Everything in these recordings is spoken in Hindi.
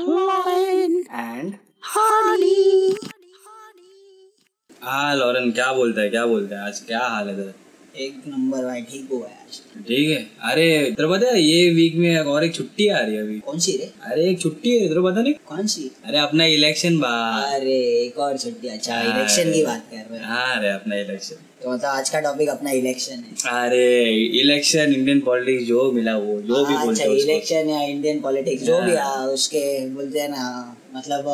Lauren एंड हार्डी हाँ लॉरेन क्या बोलता है? क्या बोलता है? आज क्या हाल है तेरा? एक नंबर भाई ठीक हुआ है आज। ठीक है। अरे तेरे पता है ये वीक में और एक छुट्टी आ रही है अभी। कौन सी रे? अरे एक छुट्टी है तेरे पता नहीं। कौन सी? अरे अपना इलेक्शन बा अरे एक और छुट्टी अच्छा इलेक्शन की बात कर रहे हैं। हाँ अरे अपना इलेक्शन तो मतलब आज का टॉपिक अपना इलेक्शन है। अरे इलेक्शन इंडियन पॉलिटिक्स जो मिला वो जो भी हाँ, बोलते अच्छा हैं इलेक्शन या इंडियन पॉलिटिक्स जो भी हाँ। उसके बोलते हैं ना मतलब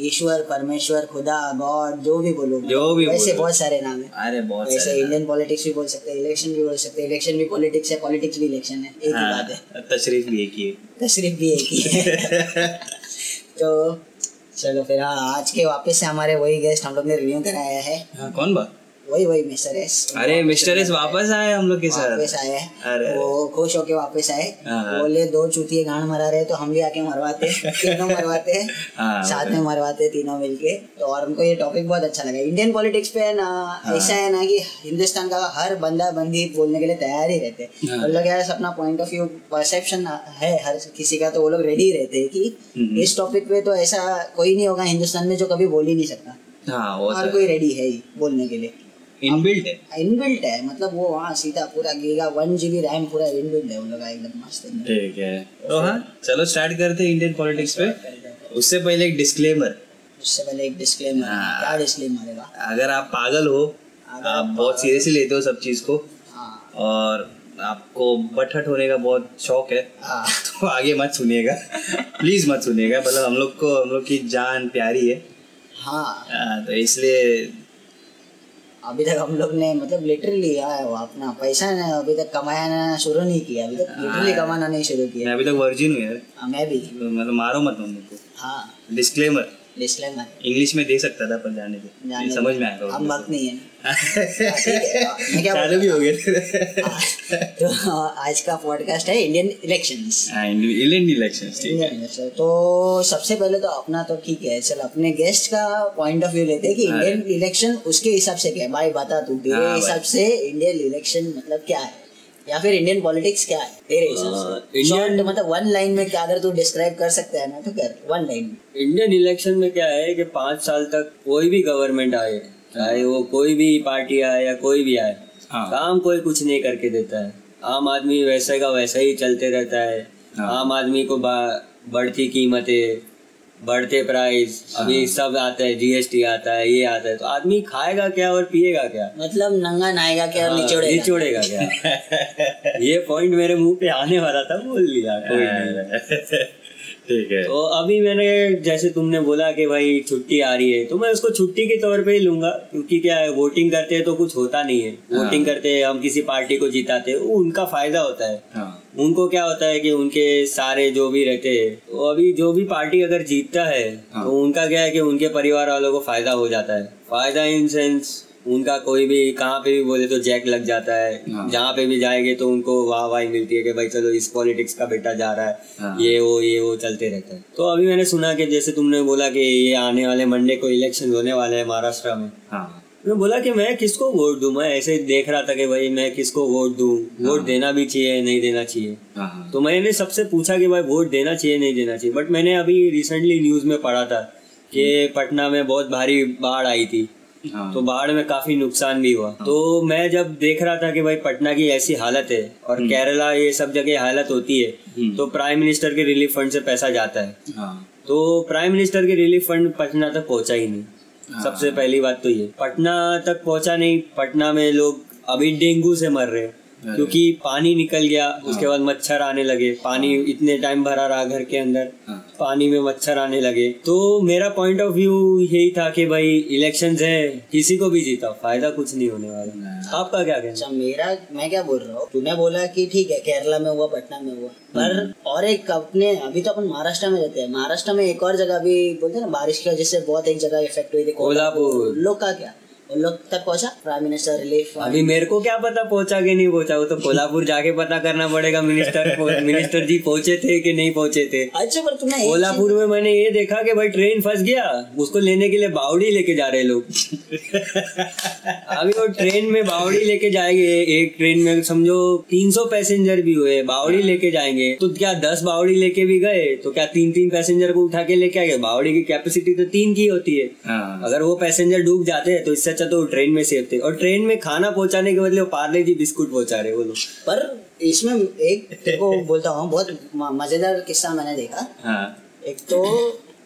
ईश्वर परमेश्वर खुदा गॉड जो भी बोलो। जो भी वैसे बहुत सारे नाम है। अरे बहुत वैसे इंडियन पॉलिटिक्स भी बोल सकते हैं इलेक्शन भी बोल सकते हैं इलेक्शन भी पॉलिटिक्स है पॉलिटिक्स भी इलेक्शन है एक ही बात है। हाँ, तशरीफ़ भी एक ही है। तशरीफ़ भी एक ही है। तो चलो फिर हाँ आज के वापस से हमारे वही गेस्ट हम लोग ने रिव्यू कराया है। हाँ, कौन बा वही वही मिस्टर एस अरे मिस्टर एस वापस आए हम लोग के साथ। वापस आए। अरे। वो खुश होके वापस आए। हाँ। बोले दो चूतिए गांड मरा रहे तो हम भी आके मरवाते तीनों मरवाते हाँ, साथ में मरवाते तीनों मिलके। तो और हमको ये टॉपिक बहुत अच्छा लगा। इंडियन पॉलिटिक्स पे ना हाँ। ऐसा है ना कि हिंदुस्तान का हर बंदा बंदी बोलने के लिए तैयार ही रहते हैं। हाँ। लोग यार अपना पॉइंट ऑफ़ व्यू परसेप्शन है हर किसी का तो वो लोग रेडी रहते हैं कि हम्म। इस टॉपिक पे तो ऐसा कोई नहीं होगा हिंदुस्तान में जो कभी बोल ही नहीं सकता। हाँ वो हर तो कोई रेडी है ही बोलने के लिए। इनबिल्ट है इनबिल्ट है मतलब वो वहाँ सीधा पूरा गीगा वन जीबी रैम पूरा इनबिल्ट है उन लोग का एकदम मस्त। ठीक है। तो हाँ चलो स्टार्ट करते हैं इंडियन पॉलिटिक्स पे। उससे पहले एक डिस्क्लेमर उससे पहले एक डिस्क्लेमर हाँ। क्या डिस्क्लेमर है अगर आप पागल हो आप बहुत सीरियसली लेते हो सब चीज़ को हाँ। और आपको बटहट होने का बहुत शौक है हाँ। तो आगे मत सुनिएगा। प्लीज़ मत सुनिएगा मतलब हम लोग को हम लोग की जान प्यारी है। हाँ। हाँ, तो इसलिए अभी तक हम लोग ने मतलब लिटरली अपना पैसा ने अभी तक कमाना शुरू नहीं किया अभी तक लिटरली कमाना नहीं शुरू किया। मैं अभी तक वर्जिन हूँ यार। हाँ, मैं भी। मतलब मारो मत लोग को। हाँ। डिस्क्लेमर इंग्लिश में दे सकता था पर जाने दे। समझ में आएगा हम वक्त नहीं है। है चालू भी हो गया। तो आज का पॉडकास्ट है इंडियन इलेक्शंस हाँ इंडियन ठीक है। इलेक्शन तो सबसे पहले तो अपना तो ठीक है चल अपने गेस्ट का पॉइंट ऑफ़ व्यू लेते हैं कि हाँ। इंडियन इलेक्शन उसके हिसाब से क्या है? भाई बता तू तेरे हाँ हिसाब से इंडियन इलेक्शन मतलब क्या है? या फिर इंडियन पॉलिटिक्स क्या है? तेरे हिसाब से। Indian- Short, मतलब वन लाइन में क्या अगर तू डिस्क्राइब कर सकता है ना तो कर वन लाइन में। इंडियन इलेक्शन में क्या है कि पाँच साल तक कोई भी गवर्नमेंट आए चाहे वो कोई भी पार्टी आए या कोई भी आए हाँ। काम कोई कुछ नहीं करके देता है। आम आदमी वैसे का वैसा ही चलते रहता है। हाँ। आम आदमी को बढ़ती कीमतें बढ़ते प्राइस अभी सब आता है जीएसटी आता है ये आता है तो आदमी खाएगा क्या और पिएगा क्या? मतलब नंगा नाएगा क्या हाँ, निचोड़ेगा? निचोड़ेगा क्या? ये पॉइंट मेरे मुँह पे आने वाला था बोल लिया कोई नहीं। ठीक है। तो अभी मैंने जैसे तुमने बोला कि भाई छुट्टी आ रही है तो मैं उसको छुट्टी के तौर पे ही लूँगा क्योंकि क्या है वोटिंग करते हैं तो कुछ होता नहीं है। हाँ। वोटिंग करते हैं हम किसी पार्टी को जिताते हैं उनका फ़ायदा होता है। हाँ। उनको क्या होता है कि उनके सारे जो भी रहते हैं तो अभी जो भी पार्टी अगर जीतता है हाँ। तो उनका क्या है कि उनके परिवार वालों को फ़ायदा हो जाता है फ़ायदा इन सेंस उनका कोई भी कहाँ पे भी बोले तो जैक लग जाता है हाँ। जहाँ पे भी जाएँगे तो उनको वाह वाही मिलती है कि भाई चलो इस पॉलिटिक्स का बेटा जा रहा है हाँ। ये वो ये वो चलते रहता है तो अभी मैंने सुना कि जैसे तुमने बोला कि ये आने वाले मंडे को इलेक्शन होने वाले हैं महाराष्ट्र में हाँ मैं बोला कि मैं किसको वोट दूँ? मैं ऐसे ही देख रहा था कि भाई मैं किसको वोट दूँ? वोट देना भी चाहिए नहीं देना चाहिए। हाँ हाँ। तो मैंने सबसे पूछा कि भाई वोट देना चाहिए नहीं देना चाहिए। बट मैंने अभी रिसेंटली न्यूज़ में पढ़ा था कि पटना में बहुत भारी बाढ़ आई थी। हाँ। तो बाढ़ में काफ़ी नुकसान भी हुआ। तो मैं जब देख रहा था कि भाई पटना की ऐसी हालत है और केरला ये सब जगह हालत होती है हम्म। तो प्राइम मिनिस्टर के रिलीफ फंड से पैसा जाता है। हाँ। तो प्राइम मिनिस्टर के रिलीफ फंड पटना तक पहुँचा ही नहीं। हाँ। सबसे पहली बात तो ये। पटना तक पहुँचा नहीं पटना में लोग अभी डेंगू से मर रहे हैं क्योंकि पानी निकल गया उसके बाद मच्छर आने लगे पानी इतने टाइम भरा रहा घर के अंदर। हाँ। पानी में मच्छर आने लगे। तो मेरा पॉइंट ऑफ़ व्यू यही था कि भाई इलेक्शन है किसी को भी जीता फ़ायदा कुछ नहीं होने वाला। आपका क्या कहना? अच्छा मेरा मैं क्या बोल रहा हूँ? तूने बोला कि ठीक है केरला में हुआ पटना में हुआ। पर और एक अपने अभी तो अपन महाराष्ट्र में रहते हैं। महाराष्ट्र में एक और जगह भी बोलते हैं ना बारिश की वजह से बहुत एक जगह इफ़ेक्ट हुई थी कोल्हापुर। लोग का क्या? उन लोग तक पहुँचा प्राइम मिनिस्टर रिलीफ अभी मेरे को क्या पता पहुँचा कि नहीं पहुँचा? वो तो कोल्हापुर जाके पता करना पड़ेगा मिनिस्टर मिनिस्टर जी पहुँचे थे कि नहीं पहुँचे थे? अच्छा पर तुमने कोल्हापुर में मैंने ये देखा कि भाई ट्रेन फंस गया उसको लेने के लिए बावड़ी लेके जा रहे लोग। अभी वो ट्रेन में बावड़ी लेके जाएँगे एक ट्रेन में समझो 300 पैसेंजर भी हुए बावड़ी लेके जाएँगे। तो क्या 10 बावड़ी लेके भी गए तो क्या तीन तीन पैसेंजर को उठा के लेके आ गए? बावड़ी की कैपेसिटी तो तीन की होती है। हाँ। अगर वो पैसेंजर डूब जाते हैं तो इससे अच्छा तो ट्रेन में सेफ़ थे। और ट्रेन में खाना पहुँचाने के बदले वो पार्ले जी बिस्कुट पहुँचा रहे वो लोग। पर इसमें एक देखो बोलता हूँ बहुत मज़ेदार किस्सा मैंने देखा। हाँ। एक तो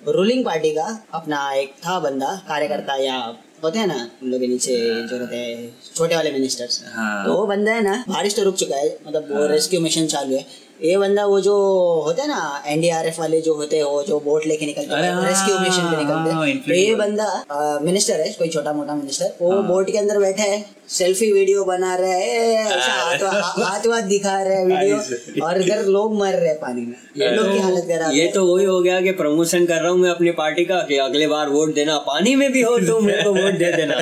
रूलिंग पार्टी का अपना एक था बंदा कार्यकर्ता या होते हैं ना उन लोग के नीचे जो रहते हैं छोटे वाले मिनिस्टर्स हाँ। तो वो बंदा है ना बारिश तो रुक चुका है मतलब वो रेस्क्यू मिशन चालू है। ये बंदा वो जो होते हैं ना एनडीआरएफ वाले जो होते हैं वो जो बोट लेके निकलते हैं हाँ, रेस्क्यू मिशन पे निकलते हाँ, हैं तो ये बंदा मिनिस्टर है कोई छोटा मोटा मिनिस्टर वो हाँ। बोट के अंदर बैठा है सेल्फी वीडियो बना रहा है हाथ हाथ दिखा रहा है वीडियो और इधर लोग मर रहे हैं पानी में। ये लोग की हालत खराब ये है तो वही हो गया कि प्रमोशन कर रहा हूँ मैं अपनी पार्टी का कि अगले बार वोट देना पानी में भी हो तो मेरे को वोट दे देना।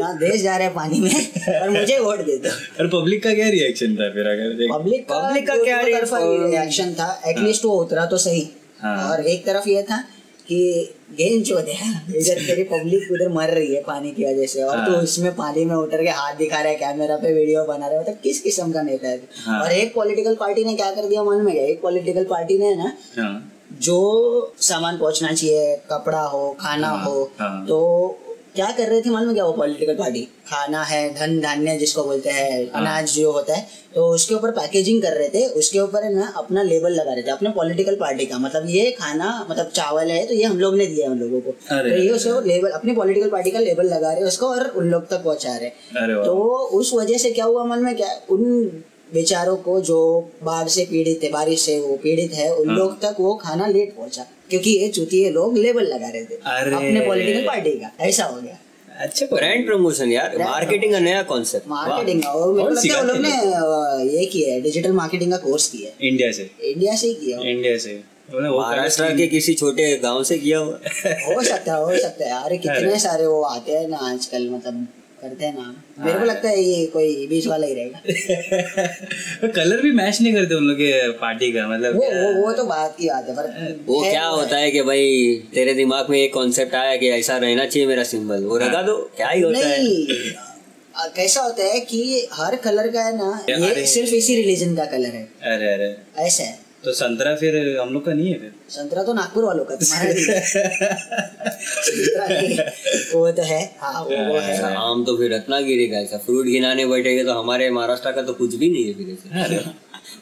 ना देश जा रहे हैं पानी में और मुझे वोट दे दो। और पब्लिक का क्या रिएक्शन था फिर अगर देख पब्लिक का क्या रिएक्शन था एटलीस्ट वो उतरा तो सही हाँ। और एक तरफ़ ये था कि गेम चोद है इधर तेरी पब्लिक उधर मर रही है पानी की वजह से और हाँ। तू इसमें पानी में उतर के हाथ दिखा रहा है कैमरा पे वीडियो बना रहा है मतलब किस किस्म का नेता है हाँ। और एक पॉलिटिकल पार्टी ने क्या कर दिया मन में एक पॉलिटिकल पार्टी ने ना हाँ जो सामान पहुँचना चाहिए कपड़ा हो खाना हाँ, हो हाँ। तो क्या कर रहे थे मालूम क्या वो पॉलिटिकल पार्टी खाना है धन धान्य जिसको बोलते हैं हाँ। अनाज जो होता है तो उसके ऊपर पैकेजिंग कर रहे थे उसके ऊपर ना अपना लेबल लगा रहे थे अपने पॉलिटिकल पार्टी का। मतलब ये खाना मतलब चावल है तो ये हम लोग ने दिया है उन लोगों को। तो ये उसको लेबल अपनी पॉलिटिकल पार्टी का लेबल लगा रहे उसको और उन लोग तक पहुँचा रहे। तो उस वजह से क्या हुआ मन में क्या? उन बेचारों को जो बाढ़ से पीड़ित है बारिश से वो पीड़ित है उन हाँ। लोग तक वो खाना लेट पहुँचा। क्योंकि ये चुतिए लोग लेबल लगा रहे थे। अपने पॉलिटिकल पार्टी का ऐसा हो गया। अच्छा ब्रांड प्रमोशन यार मार्केटिंग का नया कॉन्सेप्ट मार्केटिंग और मेरे लगता है वो लोग ने ये किया है डिजिटल मार्केटिंग का कोर्स किया है। इंडिया से। इंडिया से ही किया हो। इंडिया से। महाराष्ट्र के किसी छोटे गाँव से किया हो सकता है हो सकता है। अरे कितने सारे वो आते हैं ना आजकल मतलब करते हैं ना मेरे को लगता है ये कोई बीच वाला ही रहेगा। कलर भी मैच नहीं करते उन लोग के पार्टी का मतलब वो वो वो तो बात की बात है पर वो है क्या होता है। कि भाई तेरे दिमाग में एक कॉन्सेप्ट आया कि ऐसा रहना चाहिए मेरा सिंबल वो लगा दो क्या ही होता है? कैसा होता है कि हर कलर का है ना ये सिर्फ़ इसी रिलीजन का कलर है। अरे अरे। ऐसा है। तो संतरा फिर हम लोग का नहीं है फिर? संतरा तो नागपुर वालों का तुम्हारा है। वो तो है। हाँ वो वो है। आम तो फिर रत्नागिरी का ऐसा फ्रूट गिनाने बैठेंगे तो हमारे महाराष्ट्र का तो कुछ भी नहीं है फिर ऐसे।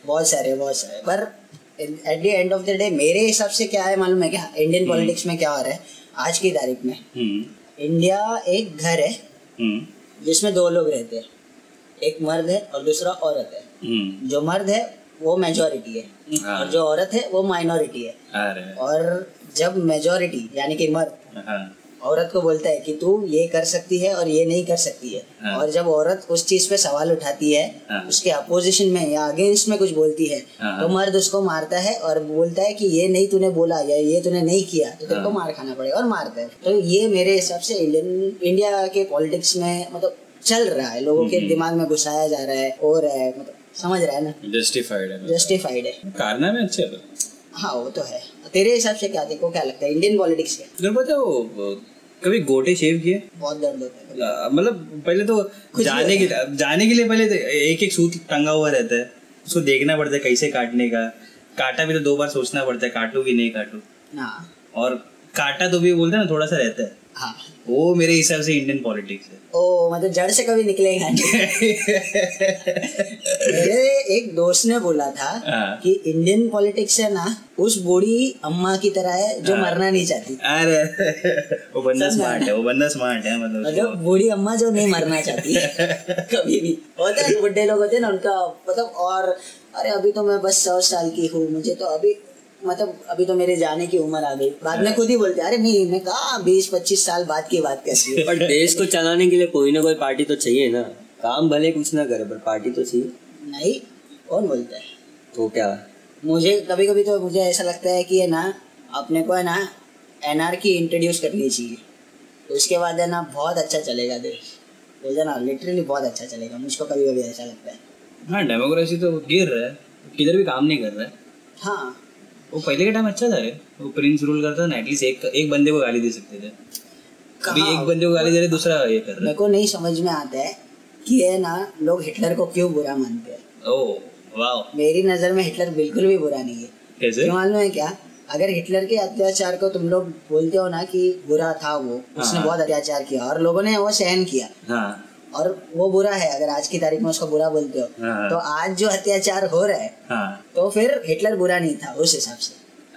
बहुत सारे बहुत सारे। पर at the end of the day मेरे हिसाब से क्या है मालूम है क्या? इंडियन पॉलिटिक्स में क्या हो रहा है? आज की तारीख में। हम्म। इंडिया एक घर है हम्म। जिसमें दो लोग रहते हैं। एक मर्द है और दूसरा औरत है। हम्म। जो मर्द है वो मेजोरिटी है हाँ। और जो औरत है वो माइनॉरिटी है और जब मेजोरिटी यानी कि मर्द हाँ औरत को बोलता है कि तू ये कर सकती है और ये नहीं कर सकती है हाँ। और जब औरत उस चीज़ पे सवाल उठाती है। उसके अपोजिशन में या अगेंस्ट में कुछ बोलती है। तो मर्द उसको मारता है और बोलता है कि ये नहीं तूने बोला या ये तूने नहीं किया तो तेरे को। मार खाना पड़ेगा और मारता है तो ये मेरे हिसाब से इंडियन इंडिया के पॉलिटिक्स में मतलब चल रहा है लोगों के हम्म। दिमाग में घुसाया जा रहा है हो रहा है मतलब समझ रहा है ना? जस्टिफाइड है जस्टिफाइड है। कारनामे अच्छे तो। हाँ वो तो है। तेरे हिसाब से क्या देखो क्या लगता है? इंडियन पॉलिटिक्स क्या? तुझे पता है वो वो कभी गोटे शेव किए? बहुत दर्द होता है। मतलब पहले तो जाने के जाने के लिए पहले तो एक एक सूत टंगा हुआ रहता है। उसको देखना पड़ता है कैसे काटने का। काटा भी तो दो बार सोचना पड़ता है काटू कि नहीं काटू। हाँ। और काटा तो भी बोलते हैं ना थोड़ा सा रहता है। हाँ वो मेरे हिसाब से इंडियन पॉलिटिक्स है। ओ मतलब जड़ से कभी निकलेगा मेरे एक दोस्त ने बोला था हाँ। कि इंडियन पॉलिटिक्स है ना उस बूढ़ी अम्मा की तरह है जो हाँ। मरना नहीं चाहती। अरे वो बंदा स्मार्ट है वो बंदा स्मार्ट है मतलब मतलब बूढ़ी अम्मा जो नहीं मरना चाहती। कभी भी। होता है बुढ़े लोग होते हैं ना उनका मतलब और अरे अभी तो मैं बस सौ साल की हूँ मुझे तो अभी मतलब अभी तो मेरे जाने की उम्र आ गई। बाद में खुद ही बोलते अरे नहीं मैं कहा बीस पच्चीस साल बाद की बात रही पर देश को चलाने के लिए कोई ना कोई पार्टी तो चाहिए ना। काम भले कुछ ना करे पर पार्टी तो चाहिए। नहीं कौन बोलता है? तो क्या? मुझे कभी कभी तो मुझे ऐसा लगता है कि है ना अपने को है ना एनआरकी इंट्रोड्यूस करनी चाहिए। तो उसके बाद है ना बहुत अच्छा चलेगा देश। बोलते ना लिटरली बहुत अच्छा चलेगा। मुझको कभी कभी ऐसा लगता है। हाँ डेमोक्रेसी तो गिर रहा है। किधर भी काम नहीं कर रहा है। हाँ। वो पहले के टाइम अच्छा था रे। वो प्रिंस रूल करता था ना एटलीस्ट एक एक बंदे को गाली दे सकते थे। अभी एक बंदे को गाली दे रहे दूसरा ये कर रहा मेरे को नहीं समझ में आता है कि है ना लोग हिटलर को क्यों बुरा मानते हैं। ओह वाह मेरी नज़र में हिटलर बिल्कुल भी बुरा नहीं है। कैसे? क्यों मालूम है क्या? अगर हिटलर के अत्याचार को तुम लोग बोलते हो ना कि बुरा था वो उसने हाँ। बहुत अत्याचार किया और लोगों ने वो सहन किया। हाँ। और वो बुरा है अगर आज की तारीख में उसको बुरा बोलते हो हाँ। तो आज जो अत्याचार हो रहा है हाँ। तो फिर हिटलर बुरा नहीं था उस हिसाब से।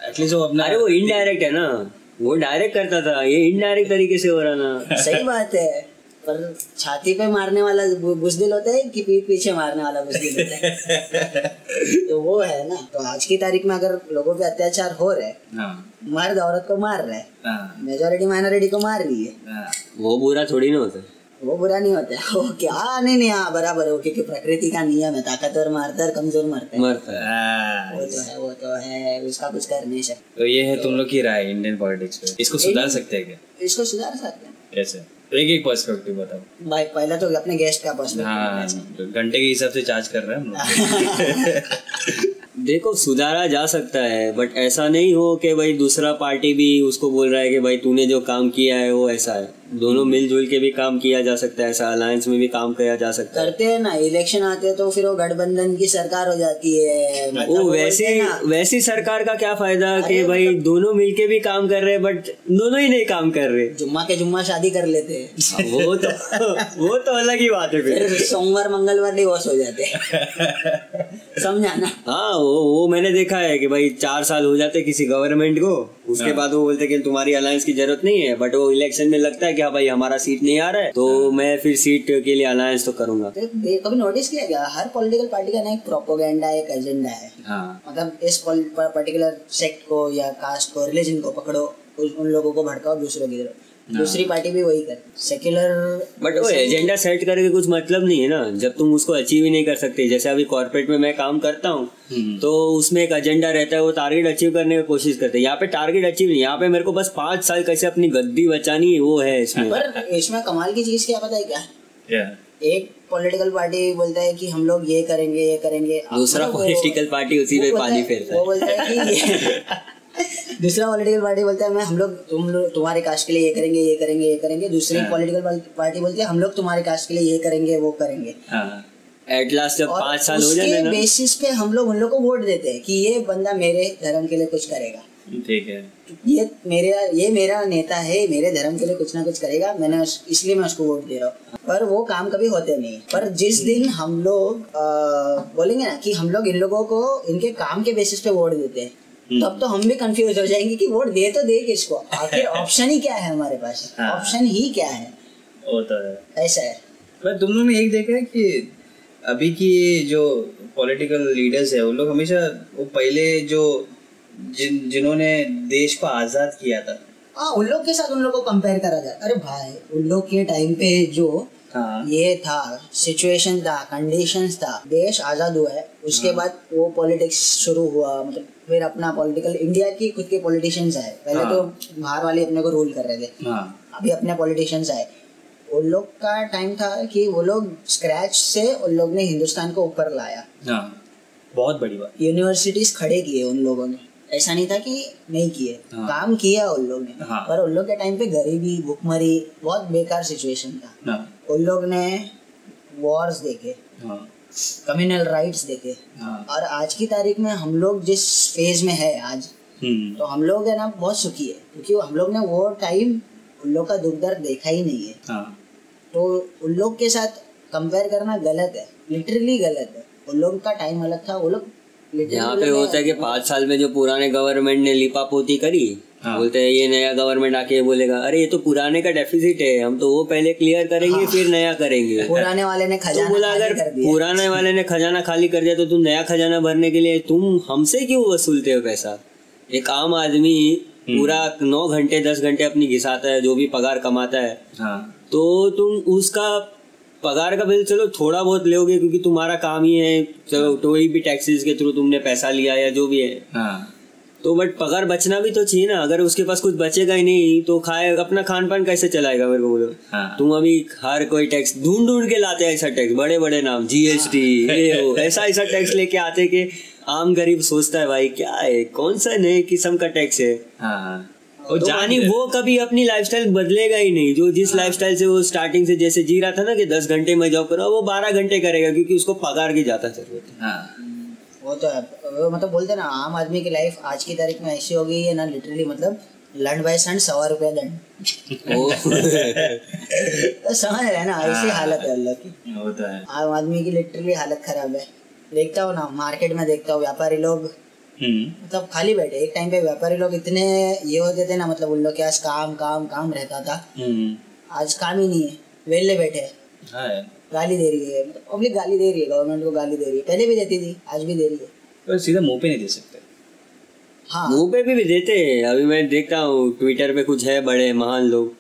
एटलीस्ट वो अपना अरे वो इनडायरेक्ट है ना। वो डायरेक्ट करता था ये इनडायरेक्ट तरीके से हो रहा ना। सही बात है पर छाती पे मारने वाला बुजदिल होता है कि पीठ पीछे मारने वाला बुजदिल होता है? तो वो है ना तो आज की तारीख में अगर लोगों पे अत्याचार हो रहे हाँ मर्द औरत को मार रहे हैं, हाँ। मेजोरिटी माइनॉरिटी को मार रही है। हाँ। वो बुरा थोड़ी ना होता। वो बुरा नहीं होता है। वो क्या? नहीं नहीं हाँ बराबर है। वो क्योंकि प्रकृति का नियम है ताकतवर मारता है कमज़ोर मारता है। मरता है। हाँ, वो तो है वो तो है उसका कुछ कर नहीं सकते। तो ये है तुम लोग की राय इंडियन पॉलिटिक्स पे। इसको सुधार सकते हैं क्या? इसको सुधार सकते हैं। कैसे तो एक एक पर्सपेक्टिव बताओ। भाई पहले तो अपने गेस्ट का हाँ पर्सपेक्टिव घंटे के हिसाब से चार्ज कर रहे हैं हम लोग। देखो सुधारा जा सकता है बट ऐसा नहीं हो कि भाई दूसरा पार्टी भी उसको बोल रहा है कि भाई तूने जो काम किया है वो ऐसा है। दोनों मिलजुल के भी काम किया जा सकता है ऐसा अलायंस में भी काम किया जा सकता है। करते हैं ना इलेक्शन आते हैं तो फिर वो गठबंधन की सरकार हो जाती है। मतलब वो वैसे वैसी सरकार का क्या फ़ायदा कि भाई दोनों मिलके भी काम कर रहे हैं बट दोनों ही नहीं काम कर रहे। जुम्मा के जुम्मा शादी कर लेते हैं। वो तो वो तो अलग ही बात है फिर। सोमवार मंगलवार डिवोर्स हो जाते हैं। समझा ना हाँ वो वो मैंने देखा है कि भाई चार साल हो जाते किसी गवर्नमेंट को उसके बाद वो बोलते कि तुम्हारी अलायंस की ज़रूरत नहीं है बट वो इलेक्शन में लगता है कि हाँ भाई हमारा सीट नहीं आ रहा है तो मैं फिर सीट के लिए अलायंस तो करूँगा। तो कभी नोटिस किया गया हर पॉलिटिकल पार्टी का ना एक प्रोपोगेंडा एक एजेंडा है। हाँ। मतलब इस पर्टिकुलर सेक्ट को या कास्ट को रिलीजन को पकड़ो उन लोगों को भड़काओ दूसरों की तरफ़। दूसरी पार्टी भी वही कर सेक्युलर बट वो एजेंडा सेट करके कुछ मतलब नहीं है ना। जब तुम उसको अचीव ही नहीं कर सकते। जैसे अभी कॉर्पोरेट में मैं काम करता हूँ तो उसमें एक एजेंडा रहता है वो टारगेट अचीव करने की कोशिश करते हैं। यहाँ पे टारगेट अचीव नहीं यहाँ पे मेरे को बस पाँच साल कैसे अपनी गद्दी बचानी है वो है इसमें। पर इसमें कमाल की चीज़ क्या पता है क्या? एक पॉलिटिकल पार्टी बोलता है कि हम लोग ये करेंगे ये करेंगे। दूसरा मतलब पॉलिटिकल पार्टी उसी पे वो पानी है- फेरता वो है बोलता है कि दूसरा पॉलिटिकल पार्टी बोलता है मैं हम लोग तुम लोग तुम्हारे कास्ट के लिए ये करेंगे ये करेंगे ये करेंगे। दूसरी हाँ। पॉलिटिकल पार्टी बोलती है हम लोग तुम्हारे कास्ट के लिए ये करेंगे वो करेंगे। हाँ। एट लास्ट जब पाँच साल हो जाए बेसिस पे हम लोग उन लोग को वोट देते हैं कि ये बंदा मेरे धर्म के लिए कुछ करेगा। ठीक है। ये मेरे ये मेरा नेता है मेरे धर्म के लिए कुछ ना कुछ करेगा मैंने इसलिए मैं उसको वोट दे रहा हूँ। पर वो काम कभी होते नहीं। पर जिस दिन हम लोग बोलेंगे ना कि हम लोग इन लोगों को इनके काम के बेसिस पे वोट देते हैं। तब तो हम भी कंफ्यूज हो जाएँगे कि वोट दे तो दे किसको? आखिर ऑप्शन ही क्या है हमारे पास? हाँ। ऑप्शन ही क्या है? वो तो है। ऐसा है। पर तुम लोग ने एक देखा है कि अभी की जो पॉलिटिकल लीडर्स है उन लोग हमेशा वो पहले जो जिन जिन्होंने देश को आज़ाद किया था। हाँ उन लोग के साथ उन लोग को कंपेयर करा जाए अरे भाई उन लोग के टाइम पे जो हाँ। ये था सिचुएशन था कंडीशंस था। देश आज़ाद हुआ है उसके बाद वो पॉलिटिक्स शुरू हुआ मतलब फिर अपना पॉलिटिकल इंडिया की खुद के पॉलिटिशियंस आए। पहले हाँ। तो बाहर वाले अपने को रूल कर रहे थे। हाँ। अभी अपने पॉलिटिशियंस आए। उन लोग का टाइम था कि वो लोग स्क्रैच से उन लोग ने हिंदुस्तान को ऊपर लाया। हाँ। बहुत बड़ी बात। यूनिवर्सिटीज खड़े किए उन लोगों ने। ऐसा नहीं था कि नहीं किए हाँ। काम किया उन लोग ने। हाँ। पर उन लोग के टाइम पे गरीबी भुखमरी बहुत बेकार सिचुएशन था। हाँ। उन लोग ने वॉर्स देखे हाँ। कम्युनल राइट्स देखे। हाँ। और आज की तारीख में हम लोग जिस फ़ेज़ में है आज हम्म। तो हम लोग है ना बहुत सुखी है क्योंकि हम लोग ने वो टाइम उन लोग का दुख दर्द देखा ही नहीं है। हाँ। तो उन लोग के साथ कंपेयर करना गलत है लिटरली गलत है। उन लोग का टाइम अलग था वो लोग यहाँ पे होता है कि पाँच साल में जो पुराने गवर्नमेंट ने लिपा पोती करी हाँ। बोलते हैं ये नया गवर्नमेंट आके बोलेगा। अरे ये तो पुराने का डेफिसिट है हम तो वो पहले क्लियर करेंगे हाँ। फिर नया करेंगे। पुराने वाले ने तो खजाना बोला खाली अगर कर दिया। पुराने वाले ने खजाना खाली कर दिया तो तुम नया खजाना भरने के लिए तुम हमसे क्यों वसूलते हो पैसा? एक आम आदमी पूरा नौ घंटे दस घंटे अपनी घिसाता है जो भी पगार कमाता है। हाँ। तो तुम उसका पगार का बिल चलो थोड़ा बहुत लोगे क्योंकि तुम्हारा काम ही है। चलो कोई भी टैक्सेस के थ्रू तुमने पैसा लिया या जो भी है। हाँ। तो बट पगार बचना भी तो चाहिए ना। अगर उसके पास कुछ बचेगा ही नहीं तो खाए अपना खान पान कैसे चलाएगा मेरे को बोलो? हाँ। तुम अभी हर कोई टैक्स ढूंढ ढूंढ के लाते हैं ऐसा टैक्स बड़े बड़े नाम जीएसटी ये ऐसा ऐसा टैक्स लेके आते कि आम गरीब सोचता है भाई क्या है? कौन सा नए किस्म का टैक्स है? हाँ हाँ। वो जानी वो कभी अपनी लाइफस्टाइल बदलेगा ही नहीं। जो जिस लाइफस्टाइल से वो स्टार्टिंग से जैसे जी रहा था ना कि दस घंटे में जॉब करो वो बारह घंटे करेगा क्योंकि उसको पगार की ज़्यादा ज़रूरत है। हाँ। वो तो है। वो मतलब बोलते ना आम आदमी की लाइफ आज की तारीख में ऐसी हो गई है ना लिटरली मतलब लंड बाय सन सवा रुपया दंड तो समझ रहे ना ऐसी हालत है अल्लाह की। वो तो है। आम आदमी की लिटरली हालत खराब है। देखता हूँ ना मार्केट में देखता हूँ व्यापारी लोग। हम्म। मतलब खाली बैठे एक टाइम पे व्यापारी लोग इतने ये होते थे ना मतलब उन लोग के पास काम काम काम रहता था। हम्म। आज काम ही नहीं है वेले बैठे। हैं। हाँ। गाली दे रही है। मतलब पब्लिक गाली दे रही है गवर्नमेंट को गाली दे रही है। पहले भी देती थी आज भी दे रही है। पर सीधा मुँह पे नहीं दे सकते। हाँ। मुँह पे भी, भी देते हैं। अभी मैं देखता हूँ ट्विटर पे कुछ है बड़े महान लोग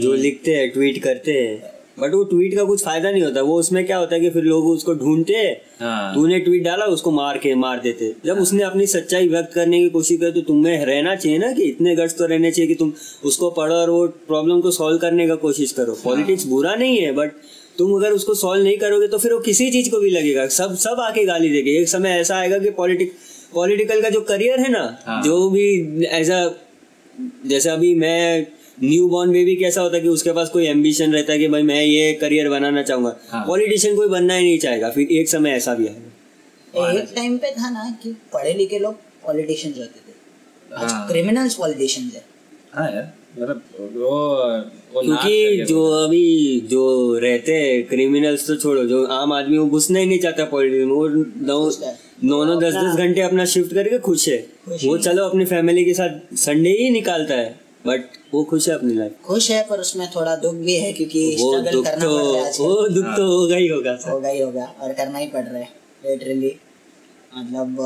जो लिखते हैं ट्वीट करते हैं। बट वो ट्वीट का कुछ फ़ायदा नहीं होता। वो उसमें क्या होता है कि फिर लोग उसको ढूंढते हैं। हाँ। तूने ट्वीट डाला उसको मार के मार देते जब हाँ। उसने अपनी सच्चाई व्यक्त करने की कोशिश की तो तुम्हें रहना चाहिए ना कि इतने गट्स तो रहने चाहिए कि तुम उसको पढ़ो और वो प्रॉब्लम को सॉल्व करने का कोशिश करो। पॉलिटिक्स बुरा नहीं है बट तुम अगर उसको सॉल्व नहीं करोगे तो फिर वो किसी चीज़ को भी लगेगा। सब सब आके गाली देंगे। एक समय ऐसा आएगा कि पॉलिटिक पॉलिटिकल का जो करियर है ना हाँ। जो भी ऐसा जैसे अभी मैं न्यू बॉर्न बेबी कैसा होता है कि उसके पास कोई एम्बिशन रहता है कि भाई मैं ये करियर बनाना चाहूँगा। हाँ। पॉलिटिशियन कोई बनना ही नहीं चाहेगा। फिर एक समय ऐसा भी आएगा। एक टाइम पे था ना कि पढ़े लिखे लोग पॉलिटिशियंस होते थे। हाँ। क्रिमिनल्स पॉलिटिशियंस है। हाँ यार मतलब वो क्योंकि जो अभी जो रहते हैं क्रिमिनल्स तो छोड़ो जो आम आदमी वो घुसना ही नहीं चाहता पॉलिटिक्स में। वो नौ। नौ नौ दस दस घंटे अपना शिफ्ट करके खुश है। वो चलो अपनी फैमिली के साथ संडे ही निकालता है बट वो खुश है अपनी लाइफ खुश है पर उसमें थोड़ा दुख भी है क्योंकि वो दुख तो है आजकल। वो दुख तो होगा ही होगा। होगा ही होगा और करना ही पड़ रहा है लिटरली मतलब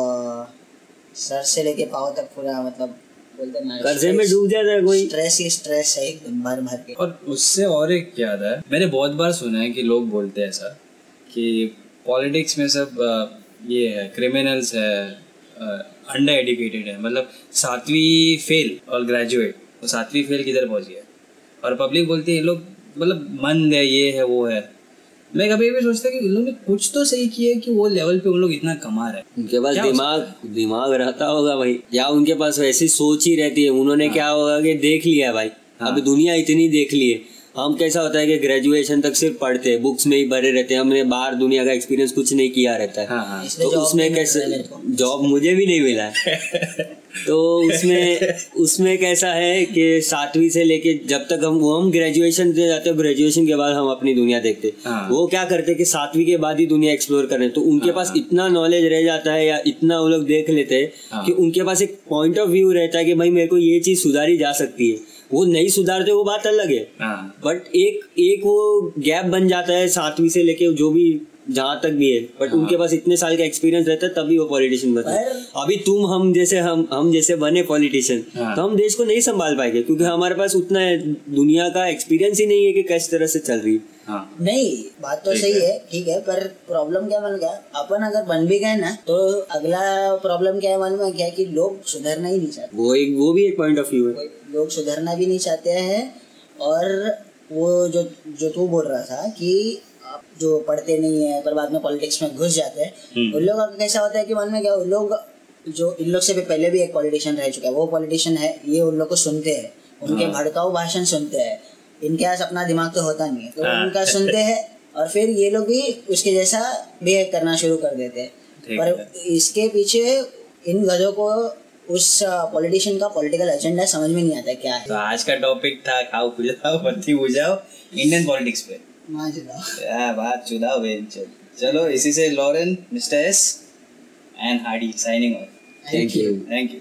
सर से लेके पाओ तक पूरा मतलब कर्जे में डूब जाता है कोई। स्ट्रेस ही स्ट्रेस है एकदम भर भर के। और उससे और एक याद है मैंने बहुत बार सुना है कि लोग बोलते हैं ऐसा कि पॉलिटिक्स में सब ये है क्रिमिनल्स है अंडर एडुकेटेड है मतलब सातवीं फेल और ग्रेजुएट तो सातवीं फेल किधर पहुँच गया और पब्लिक बोलती है लोग मतलब मंद है ये है वो है। मैं कभी भी सोचता कि उन लोगों ने कुछ तो सही किया कि वो लेवल पे उन लोग इतना कमा रहे हैं। उनके पास दिमाग दिमाग रहता होगा भाई। या उनके पास वैसी सोच ही रहती है। उन्होंने हाँ। क्या होगा कि देख लिया भाई। हाँ। अभी दुनिया इतनी देख ली है हम कैसा होता है कि ग्रेजुएशन तक सिर्फ़ पढ़ते हैं। बुक्स में ही भरे रहते हैं। हमने बाहर दुनिया का एक्सपीरियंस कुछ नहीं किया रहता है। हाँ हाँ। तो उसमें कैसे। जॉब मुझे भी नहीं मिला है। तो उसमें उसमें कैसा है कि सातवीं से लेके जब तक हम वो हम ग्रेजुएशन दे जाते हैं ग्रेजुएशन के बाद हम अपनी दुनिया देखते हैं। हाँ। वो क्या करते हैं कि सातवीं के बाद ही दुनिया एक्सप्लोर कर रहे हैं तो उनके हाँ। पास इतना नॉलेज रह जाता है या इतना वो लोग देख लेते हैं हाँ। कि उनके पास एक पॉइंट ऑफ़ व्यू रहता है कि भाई मेरे को ये चीज़ सुधारी जा सकती है वो नहीं सुधारते वो बात अलग है हाँ बट एक एक वो गैप बन जाता है सातवीं से लेके जो भी जहाँ तक भी है बट हाँ। उनके पास इतने साल का एक्सपीरियंस रहता है तभी वो पॉलिटिशियन बनते हैं अभी तुम हम जैसे हम हम जैसे बने पॉलिटिशियन हाँ। तो हम देश को नहीं संभाल पाएँगे क्योंकि हमारे पास उतना दुनिया का एक्सपीरियंस ही नहीं है कि किस तरह से चल रही है। हाँ। नहीं बात तो सही है। है ठीक है पर प्रॉब्लम क्या बन गया? अपन अगर बन भी गए ना तो अगला प्रॉब्लम क्या है मालूम है क्या? कि लोग सुधरना ही नहीं चाहते। वो एक वो भी एक पॉइंट ऑफ़ व्यू है। लोग सुधरना भी नहीं चाहते हैं और वो जो जो तू बोल रहा था कि जो पढ़ते नहीं है पर बाद में पॉलिटिक्स में घुस जाते हैं हम्म। उन लोग का कैसा होता है कि मन में क्या उन लोग जो इन लोग से भी पहले भी एक पॉलिटिशियन रह चुका है वो पॉलिटिशियन है ये उन लोग को सुनते हैं उनके हाँ। भड़काऊ भाषण सुनते हैं इनके पास अपना दिमाग तो होता नहीं है तो हाँ। उनका सुनते हैं और फिर ये लोग भी उसके जैसा बिहेव करना शुरू कर देते हैं पर इसके पीछे इन गधों को उस पॉलिटिशियन का पॉलिटिकल एजेंडा समझ में नहीं आता क्या है तो आज का टॉपिक था खाओ बुझाओ बत्ती बुझाओ इंडियन पॉलिटिक्स पे क्या बात जुदा बेन चलो इसी से Lauren mister S and Hardy signing off thank you thank you